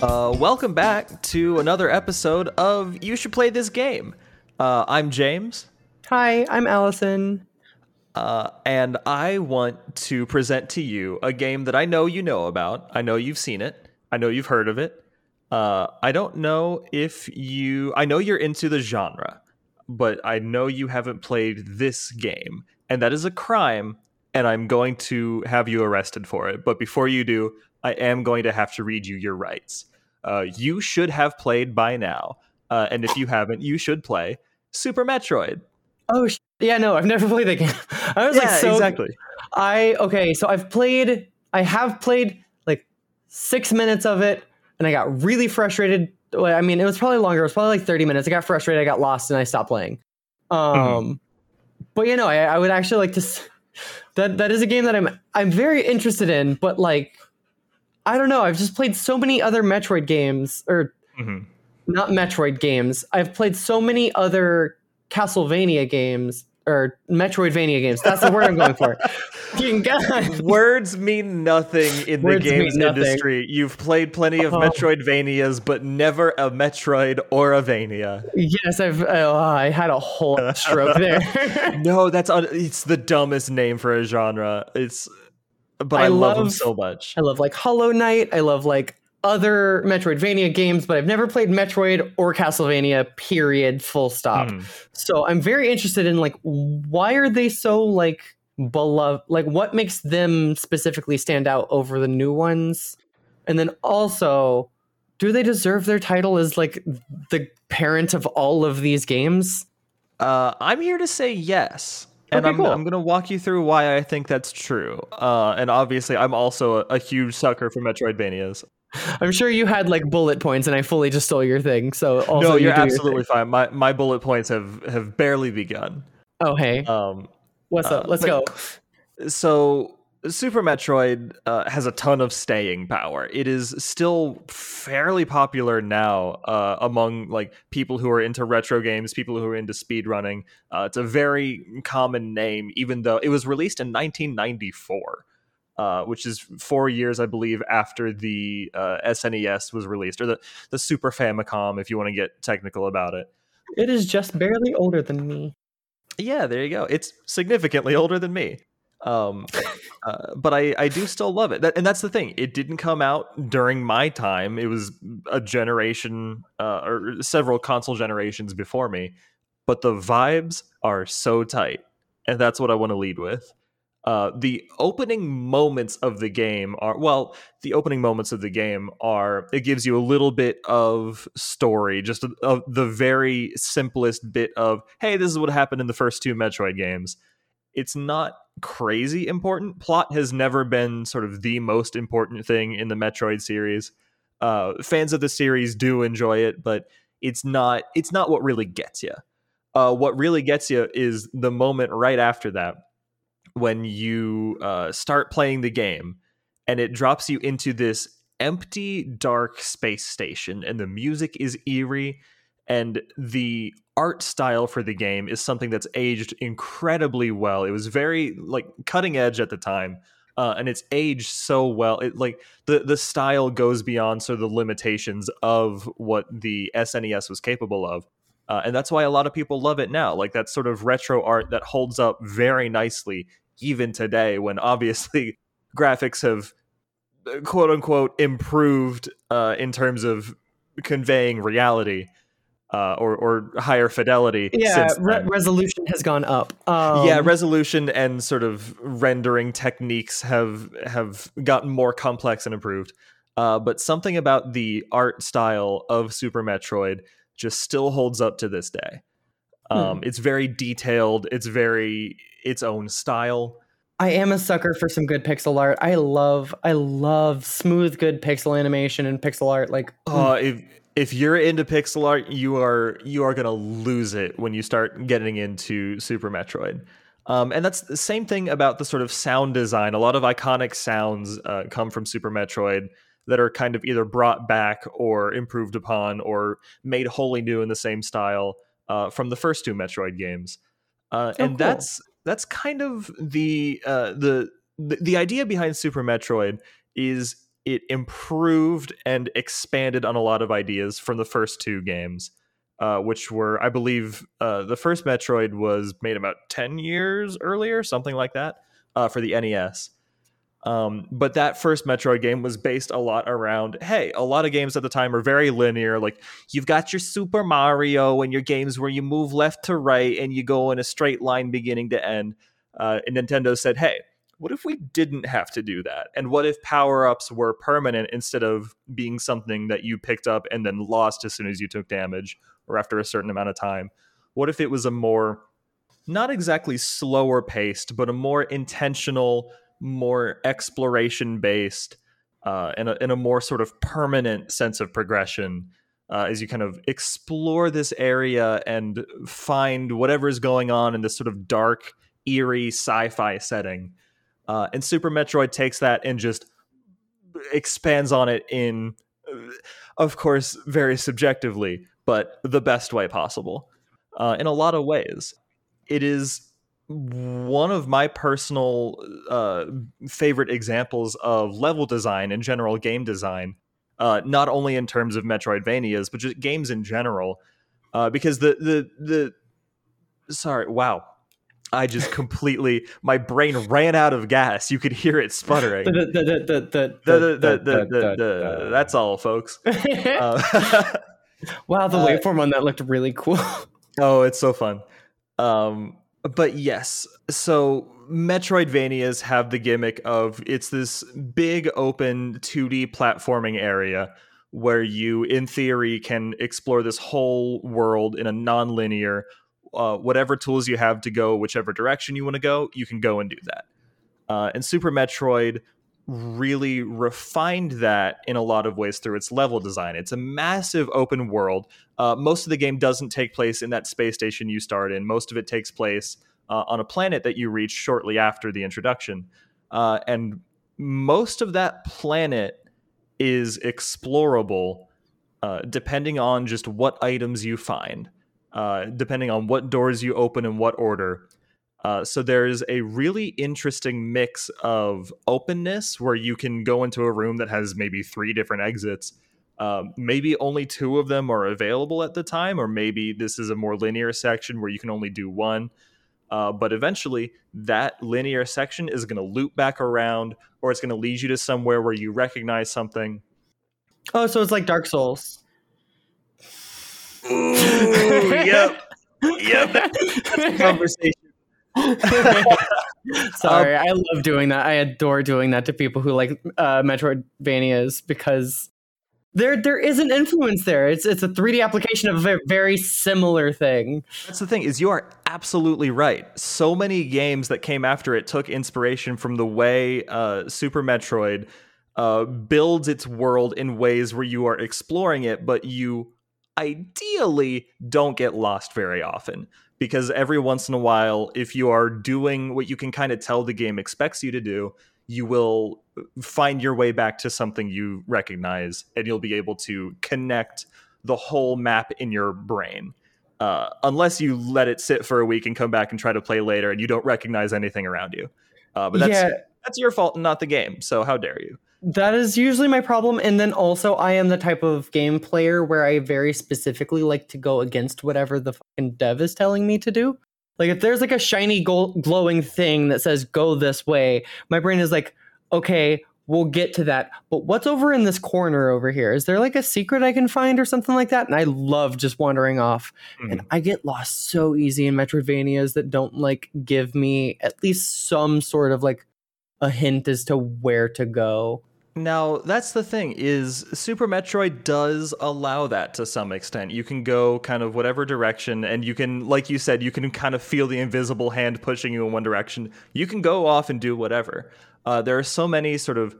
Uh, welcome back to another episode of You Should Play This Game. Uh, I'm James, Hi, I'm Allison. uh, and I want to present to you a game that I know you know about. I know you've seen it. I know you've heard of it. Uh, I don't know if you. I know you're into the genre, but I know you haven't played this game, and that is a crime. And I'm going to have you arrested for it. But before you do, I am going to have to read you your rights. Uh, you should have played by now, uh, and if you haven't, you should play Super Metroid. Oh, sh- yeah, no, I've never played that game. I was like, so exactly. I okay, so I've played. I have played like six minutes of it, and I got really frustrated. I mean, it was probably longer. It was probably like thirty minutes. I got frustrated. I got lost, and I stopped playing. Um, Mm-hmm. but you know, I, I would actually like to. s- That that is a game that I'm I'm very interested in, but like, I don't know. I've just played so many other Metroid games, or Mhm. not Metroid games. I've played so many other Castlevania games or Metroidvania games. That's the word I'm going for. God. Words mean nothing in the Words mean games industry. You've played plenty of Oh. Metroidvanias, but never a Metroid or a Vania. Yes, I've. Oh, I had a whole stroke there. No, that's un- it's the dumbest name for a genre. It's, but I, I love, them so much. I love like Hollow Knight. I love like other Metroidvania games, but I've never played Metroid or Castlevania. Period. Full stop. Hmm. So I'm very interested in like why are they so like beloved? Like what makes them specifically stand out over the new ones? And then also, do they deserve their title as like the parent of all of these games? Uh, I'm here to say yes. And Okay, I'm, cool. I'm going to walk you through why I think that's true. Uh, and obviously, I'm also a, a huge sucker for Metroidvanias. I'm sure you had like bullet points, and I fully just stole your thing. So also no, you you're do your absolutely thing. fine. My my bullet points have have barely begun. Oh hey, Um, what's up? uh, Let's but- go. so Super Metroid uh, has a ton of staying power. It is still fairly popular now uh, among like people who are into retro games, people who are into speedrunning. Uh, it's a very common name, even though it was released in 1994. Uh, which is four years, I believe, after the uh, SNES was released, or the, the Super Famicom, if you want to get technical about it. It is just barely older than me. Yeah, there you go. It's significantly older than me. Um, uh, but I, I do still love it. That, and that's the thing. It didn't come out during my time. It was a generation uh, or several console generations before me. But the vibes are so tight. And that's what I want to lead with. Uh, the opening moments of the game are well the opening moments of the game are it gives you a little bit of story just of the very simplest bit of hey this is what happened in the first two metroid games it's not crazy important. Plot has never been sort of the most important thing in the metroid series. Uh, fans of the series do enjoy it but it's not it's not what really gets you uh, what really gets you is the moment right after that when you uh, start playing the game and it drops you into this empty, dark space station, and the music is eerie, and the art style for the game is something that's aged incredibly well. It was very like cutting edge at the time. Uh, and it's aged so well. It like the the style goes beyond sort of the limitations of what the SNES was capable of, uh, and that's why a lot of people love it now. Like that sort of retro art that holds up very nicely even today, when obviously graphics have uh, quote unquote improved uh, in terms of conveying reality uh, or or higher fidelity. Yeah, since re- resolution has gone up. Um, yeah, resolution and sort of rendering techniques have have gotten more complex and improved. Uh, but something about the art style of Super Metroid just still holds up to this day. Um, It's very detailed. It's very its own style. I am a sucker for some good pixel art. I love, I love smooth, good pixel animation and pixel art. Like, Uh, if if you're into pixel art, you are you are gonna lose it when you start getting into Super Metroid. Um, and that's the same thing about the sort of sound design. A lot of iconic sounds uh, come from Super Metroid that are kind of either brought back or improved upon or made wholly new in the same style uh, from the first two Metroid games. Uh, Oh, and cool. that's that's kind of the uh, the the the idea behind Super Metroid is it improved and expanded on a lot of ideas from the first two games, uh, which were, I believe, uh, the first Metroid was made about 10 years earlier, something like that, uh, for the NES. Um, but that first Metroid game was based a lot around hey, a lot of games at the time are very linear. Like you've got your Super Mario and your games where you move left to right and you go in a straight line beginning to end. Uh, and Nintendo said, hey, what if we didn't have to do that? And what if power ups were permanent instead of being something that you picked up and then lost as soon as you took damage or after a certain amount of time? What if it was a more, not exactly slower paced, but a more intentional, more exploration based uh, and, a, and a more sort of permanent sense of progression uh, as you kind of explore this area and find whatever is going on in this sort of dark, eerie sci fi setting. Uh, and Super Metroid takes that and just expands on it in, of course, very subjectively, but the best way possible. Uh, in a lot of ways, it is one of my personal uh, favorite examples of level design and general game design, uh, not only in terms of Metroidvanias, but just games in general. Uh, because the the the sorry, wow, I just completely my brain ran out of gas. You could hear it sputtering. That's all, folks. wow, the waveform on that looked really cool. Oh, it's so fun. Um, but yes, so Metroidvanias have the gimmick of it's this big open 2D platforming area where you, in theory, can explore this whole world in a non-linear. Uh, whatever tools you have to go whichever direction you want to go, you can go and do that. Uh, and Super Metroid really refined that in a lot of ways through its level design. It's a massive open world. Uh, most of the game doesn't take place in that space station you start in. Most of it takes place uh, on a planet that you reach shortly after the introduction. Uh, and most of that planet is explorable depending on just what items you find, uh, depending on what doors you open in what order. Uh, so there's a really interesting mix of openness where you can go into a room that has maybe three different exits. Um, maybe only two of them are available at the time, or maybe this is a more linear section where you can only do one. Uh, but eventually, that linear section is going to loop back around, or it's going to lead you to somewhere where you recognize something. Oh, so it's like Dark Souls. Ooh, yep, yep. That's conversation Sorry, um, I love doing that. I adore doing that to people who like uh, Metroidvanias because there there is an influence there. It's it's a 3D application of a very similar thing. That's the thing is you are absolutely right. So many games that came after it took inspiration from the way uh, Super Metroid uh, builds its world in ways where you are exploring it, but you ideally don't get lost very often because every once in a while, if you are doing what you can kind of tell the game expects you to do, you will find your way back to something you recognize and you'll be able to connect the whole map in your brain. Uh, unless you let it sit for a week and come back and try to play later and you don't recognize anything around you. Uh, but that's, yeah. that's your fault and not the game. So how dare you? That is usually my problem. And then also, I am the type of game player where I very specifically like to go against whatever the fucking dev is telling me to do. Like, if there's like a shiny gold, glowing thing that says go this way, my brain is like, okay, we'll get to that. But what's over in this corner over here? Is there like a secret I can find or something like that? And I love just wandering off. Mm-hmm. And I get lost so easy in Metroidvanias that don't like give me at least some sort of like a hint as to where to go. Now, that's the thing is Super Metroid does allow that to some extent. You can go kind of whatever direction and you can like you said, you can kind of feel the invisible hand pushing you in one direction. You can go off and do whatever. Uh, there are so many sort of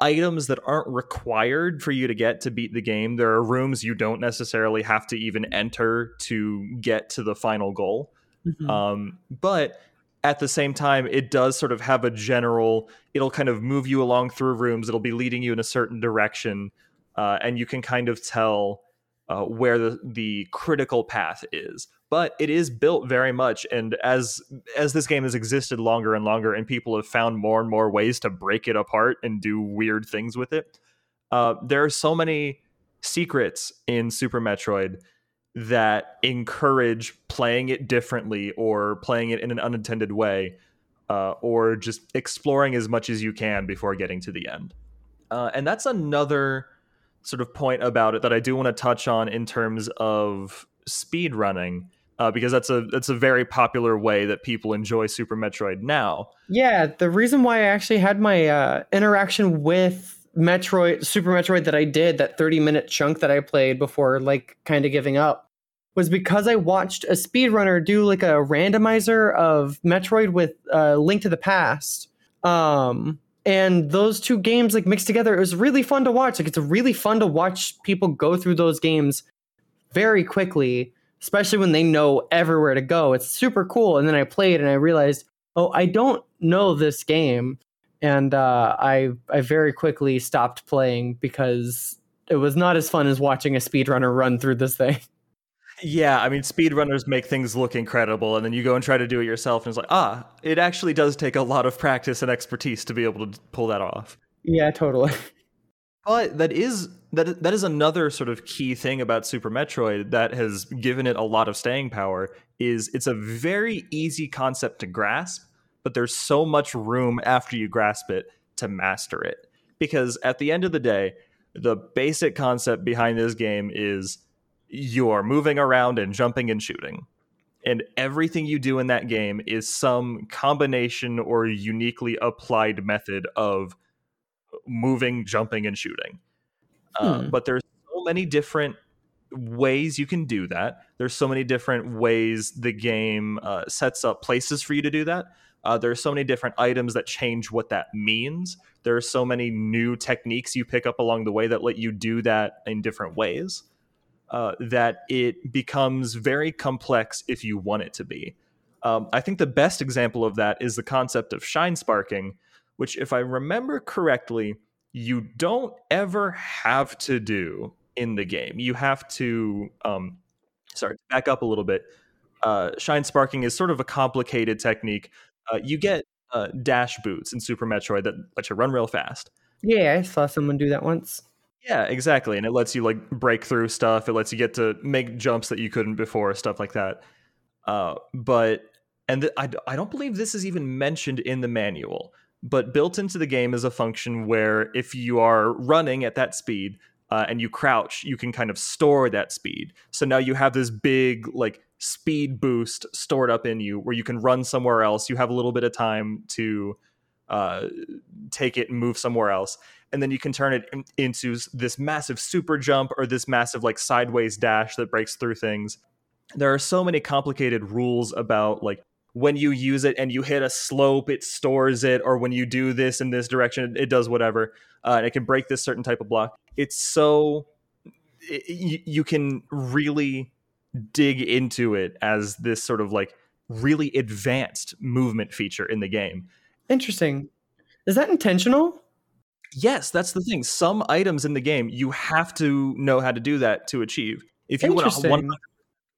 items that aren't required for you to get to beat the game. There are rooms you don't necessarily have to even enter to get to the final goal. Mm-hmm. Um, but at the same time, it does sort of have a general, it'll kind of move you along through rooms, it'll be leading you in a certain direction, uh, and you can kind of tell uh, where the, the critical path is. But it is built very much and as as this game has existed longer and longer and people have found more and more ways to break it apart and do weird things with it uh, there are so many secrets in super metroid that encourage playing it differently or playing it in an unintended way uh, or just exploring as much as you can before getting to the end uh, and that's another sort of point about it that I do want to touch on in terms of speed running. Uh, because that's a that's a very popular way that people enjoy Super Metroid now. Yeah, the reason why I actually had my uh, interaction with Metroid, Super Metroid that I did, that 30 minute chunk that I played before like kind of giving up, was because I watched a speedrunner do like a randomizer of Metroid with uh, Link to the Past. Um, and those two games like mixed together it was really fun to watch. Like it's really fun to watch people go through those games very quickly especially when they know everywhere to go. It's super cool. And then i played and i realized oh i don't know this game and uh, i i very quickly stopped playing because it was not as fun as watching a speedrunner run through this thing Yeah, I mean, speedrunners make things look incredible, and then you go and try to do it yourself, and it's like, ah, it actually does take a lot of practice and expertise to be able to pull that off. yeah totally But that is that that is another sort of key thing about Super Metroid that has given it a lot of staying power. Is it's a very easy concept to grasp, but there's so much room after you grasp it to master it. Because at the end of the day, the basic concept behind this game is you are moving around and jumping and shooting. And everything you do in that game is some combination or uniquely applied method of moving, jumping, and shooting. Uh, Hmm. but there's so many different ways you can do that. There's so many different ways the game uh, sets up places for you to do that. Uh, there are so many different items that change what that means. There are so many new techniques you pick up along the way that let you do that in different ways. Uh, that it becomes very complex if you want it to be. Um, I think the best example of that is the concept of shine sparking, which, if I remember correctly, you don't ever have to do in the game. You have to, um, sorry, back up a little bit. Uh, shine sparking is sort of a complicated technique. Uh, you get uh, dash boots in Super Metroid that let you run real fast. yeah i saw someone do that once Yeah, exactly. And it lets you like break through stuff. It lets you get to make jumps that you couldn't before, stuff like that. Uh, but and th- I, I don't believe this is even mentioned in the manual. But built into the game is a function where if you are running at that speed uh, and you crouch, you can kind of store that speed. So now you have this big like speed boost stored up in you where you can run somewhere else. You have a little bit of time to uh, take it and move somewhere else. And then you can turn it in- into this massive super jump or this massive like sideways dash that breaks through things. There are so many complicated rules about like when you use it and you hit a slope it stores it or when you do this in this direction it does whatever uh, and it can break this certain type of block. It's so it, you, you can really dig into it as this sort of like really advanced movement feature in the game interesting is that intentional Yes, that's the thing. Some items in the game you have to know how to do that to achieve. If you want to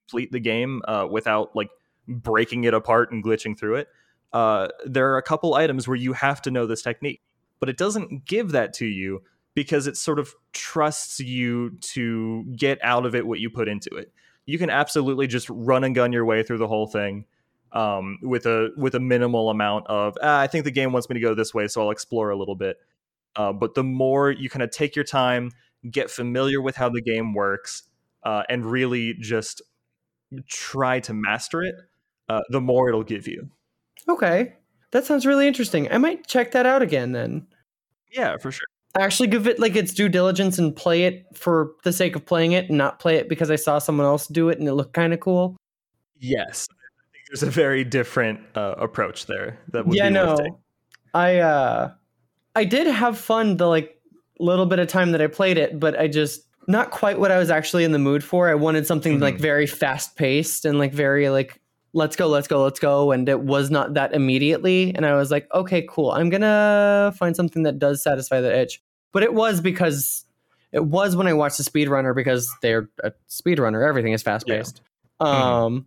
complete the game uh, without like breaking it apart and glitching through it, uh, there are a couple items where you have to know this technique, but it doesn't give that to you because it sort of trusts you to get out of it what you put into it. You can absolutely just run and gun your way through the whole thing um, with a with a minimal amount of ah, I think the game wants me to go this way, so I'll explore a little bit. Uh, but the more you kind of take your time, get familiar with how the game works, uh, and really just try to master it, uh, the more it'll give you. Okay. That sounds really interesting. I might check that out again then. Yeah, for sure. Actually give it like its due diligence and play it for the sake of playing it and not play it because I saw someone else do it and it looked kind of cool. Yes, I think there's a very different uh, approach there. That would yeah, be no. I uh I did have fun the like little bit of time that I played it, but I just not quite what I was actually in the mood for. I wanted something like Mhm. very fast paced and like very like let's go, let's go, let's go. And it was not that immediately. And I was like, okay, cool. I'm gonna find something that does satisfy that itch. But it was because It was when I watched the speedrunner because they're a speedrunner. Everything is fast paced. Mhm. Um,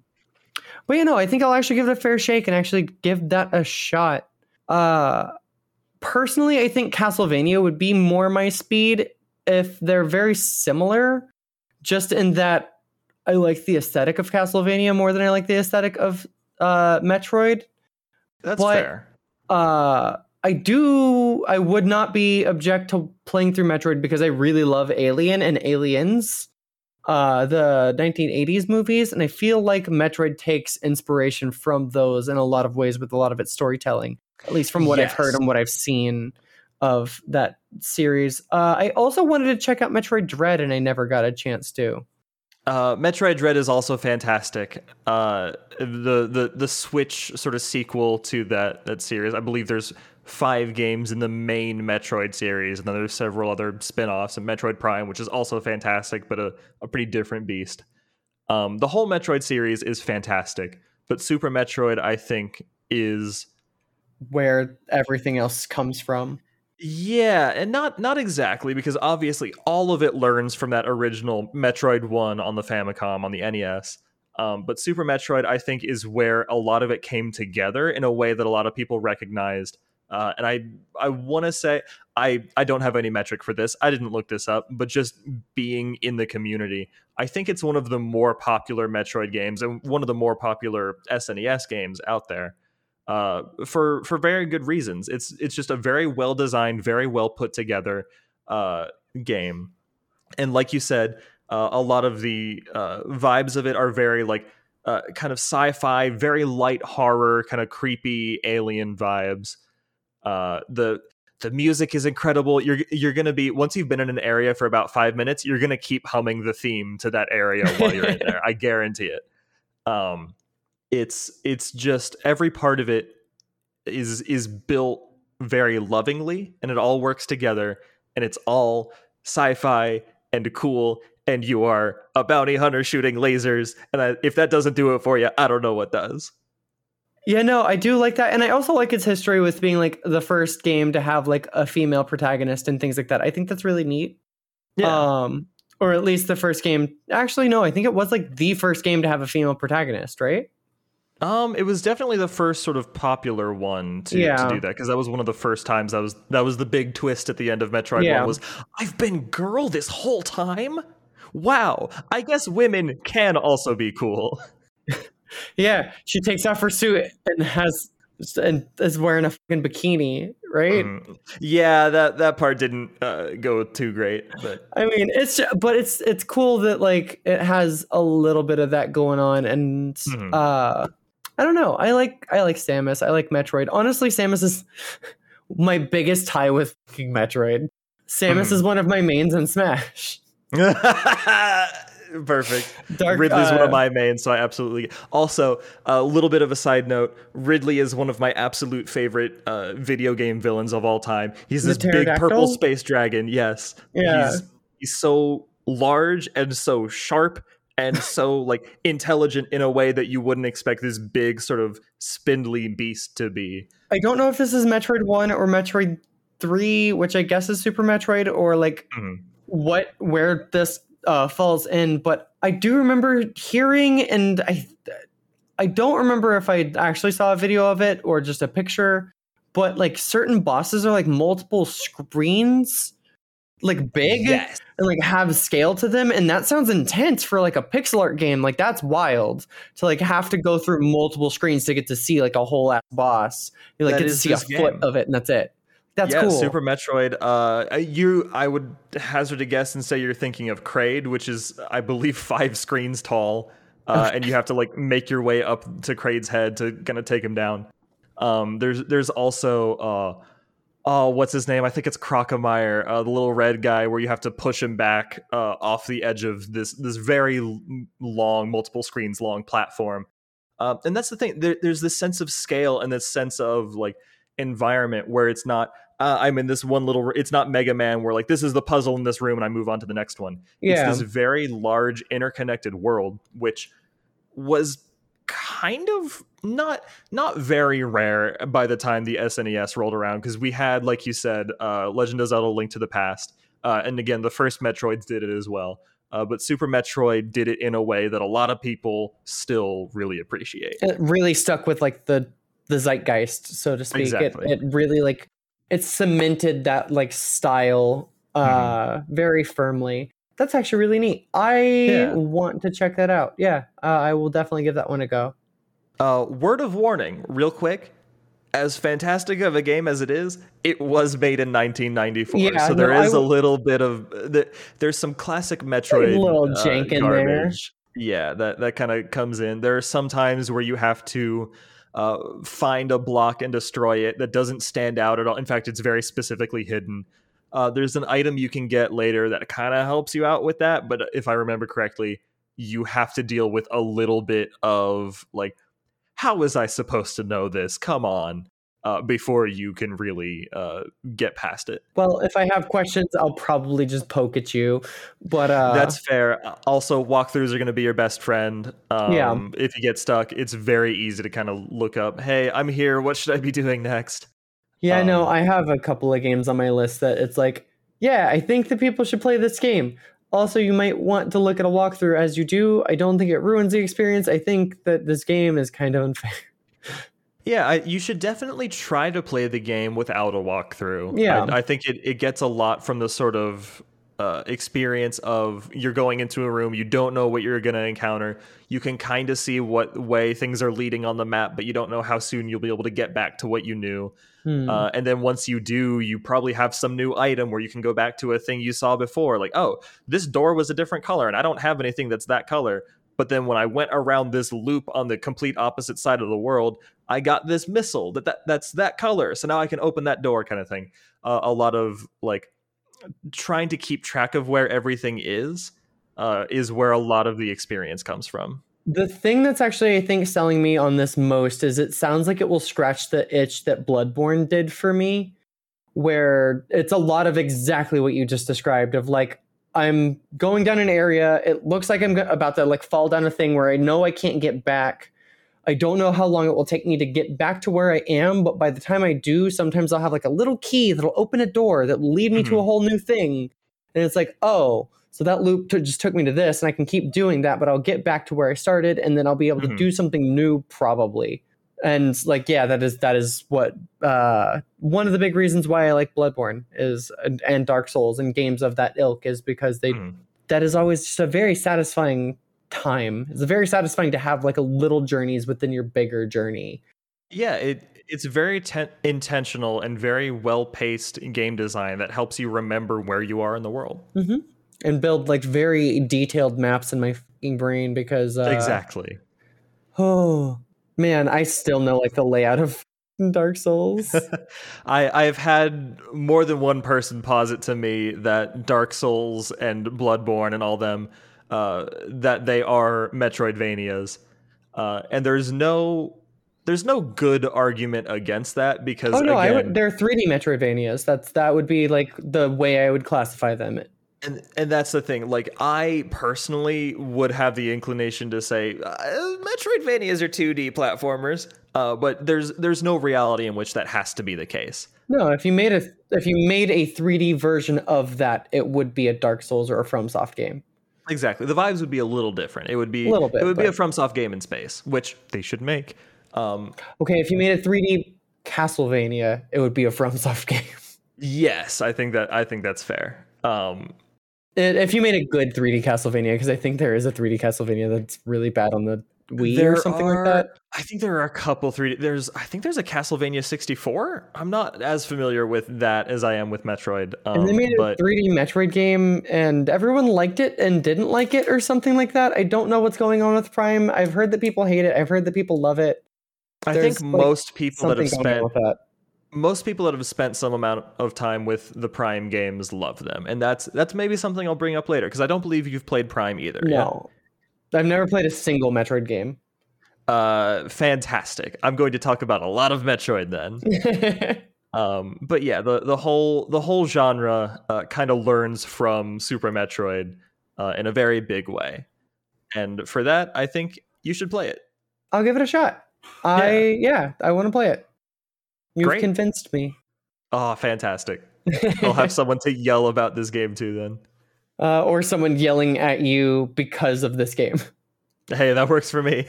but you know, I think I'll actually give it a fair shake and actually give that a shot. Uh, personally, I think Castlevania would be more my speed if they're very similar, just in that I like the aesthetic of Castlevania more than I like the aesthetic of uh, Metroid. That's But- fair. Uh, I do. I would not be object to playing through Metroid because I really love Alien and Aliens, uh, the 1980s movies, and I feel like Metroid takes inspiration from those in a lot of ways with a lot of its storytelling. At least from what I've heard and what I've seen of that series. Uh, I also wanted to check out Metroid Dread, and I never got a chance to. Uh, Metroid Dread is also fantastic. Uh, the the the Switch sort of sequel to that that series. I believe there's five games in the main Metroid series, and then there's several other spin-offs. And Metroid Prime, which is also fantastic, but a, a pretty different beast. Um, the whole Metroid series is fantastic, but Super Metroid, I think, is Where everything else comes from. Yeah, and not not exactly because obviously all of it learns from that original Metroid One on the Famicom on the NES. Um, but Super Metroid, I think, is where a lot of it came together in a way that a lot of people recognized. Uh, and I I want to say I I don't have any metric for this. I didn't look this up, but just being in the community, I think it's one of the more popular Metroid games and one of the more popular SNES games out there uh, for for very good reasons. It's it's just a very well designed, very well put together uh, game, and like you said, uh, a lot of the uh, vibes of it are very like uh, kind of sci-fi, very light horror, kind of creepy alien vibes. Uh, the the music is incredible. You're you're gonna be once you've been in an area for about five minutes, you're gonna keep humming the theme to that area while you're in there. I guarantee it. Um, it's it's just every part of it is is built very lovingly, and it all works together, and it's all sci-fi and cool. And you are a bounty hunter shooting lasers, and I, if that doesn't do it for you, I don't know what does. Yeah, no, I do like that. And I also like its history with being like the first game to have like a female protagonist and things like that. I think that's really neat. Um or at least the first game. Actually no, I think it was like the first game to have a female protagonist, right? Um, it was definitely the first sort of popular one to, Yeah. to do that because that was one of the first times that was that was the big twist at the end of Metroid Yeah. One was I've been girl this whole time. Wow, I guess women can also be cool. Yeah, she takes off her suit and has and is wearing a fucking bikini, right? Mhm. Yeah, that that part didn't uh, go too great, but I mean, it's ju- but it's it's cool that like it has a little bit of that going on, and Mhm. uh, I don't know. I like I like Samus. I like Metroid. Honestly, Samus is my biggest tie with Metroid. Samus is one of my mains in Smash. perfect. Dark Ridley's one uh, of my mains, so I absolutely. Also, a little bit of a side note: Ridley is one of my absolute favorite uh, video game villains of all time. He's this big purple space dragon. Yes, Yeah. He's, he's so large and so sharp and so like intelligent in a way that you wouldn't expect this big sort of spindly beast to be. I don't know if this is Metroid One or Metroid Three, which I guess is Super Metroid, or like Mhm. what where this uh, falls in. But I do remember hearing, and I I don't remember if I actually saw a video of it or just a picture. But like certain bosses are like multiple screens, like big Yes. and like have scale to them and that sounds intense for like a pixel art game like that's wild to like have to go through multiple screens to get to see like a whole ass boss you like That get to see a this foot of it and that's it that's yeah, cool Super Metroid. Uh, you, I would hazard a guess and say you're thinking of Kraid, which is, I believe, five screens tall, uh, and you have to like make your way up to Kraid's head to kind of take him down. Um, there's, there's also, uh, oh, what's his name? I think it's Crocomire, uh, the little red guy, where you have to push him back uh, off the edge of this this very long, multiple screens long platform. Uh, and that's the thing. There, there's this sense of scale and this sense of like environment where it's not uh, I'm in this one little. It's not Mega Man where like this is the puzzle in this room and I move on to the next one. yeah It's this very large interconnected world, which was kind of not not very rare by the time the SNES rolled around because we had, like you said, uh, Legend of Zelda: Link to the Past. Uh, and again, the first Metroids did it as well. Uh, but Super Metroid did it in a way that a lot of people still really appreciate. It really stuck with like the the zeitgeist, so to speak. Exactly. It, it really like it cemented that like style uh very firmly. That's actually really neat. I Yeah. want to check that out. Yeah, uh, I will definitely give that one a go. Uh, word of warning, real quick. As fantastic of a game as it is, it was made in 1994. Yeah, so there no, is a little bit of the, there's some classic Metroid little uh, jank in there. garbage. Yeah, that that kind of comes in. There are some times where you have to uh, find a block and destroy it that doesn't stand out at all. In fact, it's very specifically hidden. Uh, there's an item you can get later that kind of helps you out with that, but if I remember correctly, you have to deal with a little bit of like how was I supposed to know this? Come on. Uh, before you can really uh, get past it. Well, if I have questions, I'll probably just poke at you. But uh, That's fair. Also, walkthroughs are going to be your best friend. Um, Yeah. If you get stuck, it's very easy to kind of look up, hey, I'm here. What should I be doing next? Yeah, no, Um, I have a couple of games on my list that it's like, yeah, I think that people should play this game. Also, you might want to look at a walkthrough as you do. I don't think it ruins the experience. I think that this game is kind of unfair. Yeah, I, you should definitely try to play the game without a walkthrough. Yeah. I, I think it, it gets a lot from the sort of uh, experience of you're going into a room, you don't know what you're going to encounter. You can kind of see what way things are leading on the map, but you don't know how soon you'll be able to get back to what you knew. Hmm. Uh, and then once you do, you probably have some new item where you can go back to a thing you saw before. Like, oh, this door was a different color, and I don't have anything that's that color. But then when I went around this loop on the complete opposite side of the world, I got this missile that, that that's that color. So now I can open that door, kind of thing. Uh, a lot of like trying to keep track of where everything is uh, is where a lot of the experience comes from. The thing that's actually, I think, selling me on this most is it sounds like it will scratch the itch that Bloodborne did for me, where it's a lot of exactly what you just described of like, I'm going down an area. It looks like I'm about to like fall down a thing where I know I can't get back. I don't know how long it will take me to get back to where I am, but by the time I do, sometimes I'll have like a little key that'll open a door that will lead me to Mhm. a whole new thing. And it's like, oh, so that loop to, just took me to this, and I can keep doing that, but I'll get back to where I started, and then I'll be able Mhm. to do something new probably. And like, yeah, that is that is what uh, one of the big reasons why I like Bloodborne is and, and Dark Souls and games of that ilk is because they Mhm. that is always just a very satisfying time. It's very satisfying to have like a little journeys within your bigger journey. Yeah, it it's very ten- intentional and very well paced game design that helps you remember where you are in the world. and build like very detailed maps in my brain because uh, exactly. Oh man, I still know like the layout of Dark Souls. I I've had more than one person posit to me that Dark Souls and Bloodborne and all them uh, that they are Metroidvanias, uh, and there's no there's no good argument against that because oh no, I would, they're 3D Metroidvanias. That's that would be like the way I would classify them. and and that's the thing. Like I personally would have the inclination to say uh, Metroidvanias are 2D platformers, uh, but there's there's no reality in which that has to be the case. No, if you made a if you made a 3D version of that, it would be a Dark Souls or a FromSoft game. Exactly, the vibes would be a little different. It would be A little bit, It would be a but- FromSoft game in space, which they should make. Um, Okay, if you made a 3D Castlevania, it would be a FromSoft game. yes, I think that I think that's fair. Um, if you made a good 3D Castlevania, because I think there is a 3D Castlevania that's really bad on the Wii or something are- like that. I think there are a couple three. There's I think there's a Castlevania 64. I'm not as familiar with that as I am with Metroid. Um, And they made a 3D Metroid game, and everyone liked it and didn't like it, or something like that. I don't know what's going on with Prime. I've heard that people hate it. I've heard that people love it. I think like, most people that have spent that. most people that have spent some amount of time with the Prime games love them, and that's that's maybe something I'll bring up later because I don't believe you've played Prime either. No, I've never played a single Metroid game. Uh, fantastic. I'm going to talk about a lot of Metroid then. Um, but yeah, the the whole the whole genre uh, kind of learns from Super Metroid uh, in a very big way, and for that, I think you should play it. I'll give it a shot. I yeah, I want to play it. You've Great. convinced me. Oh, fantastic! I'll have someone to yell about this game too. Then, uh, or someone yelling at you because of this game. Hey, that works for me.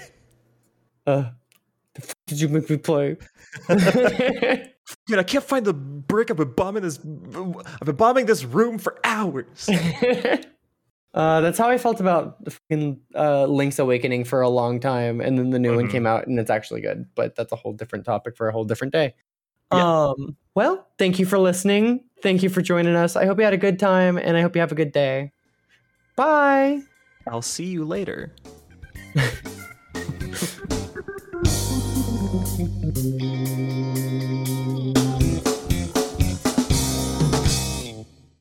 Uh, the f- did you make me play? Dude, I can't find the brick. I've been bombing this. I've been bombing this room for hours. uh, that's how I felt about fucking uh, Link's Awakening for a long time, and then the new mm-hmm. one came out, and it's actually good. But that's a whole different topic for a whole different day. Yeah. Um. Well, thank you for listening. Thank you for joining us. I hope you had a good time, and I hope you have a good day. Bye. I'll see you later.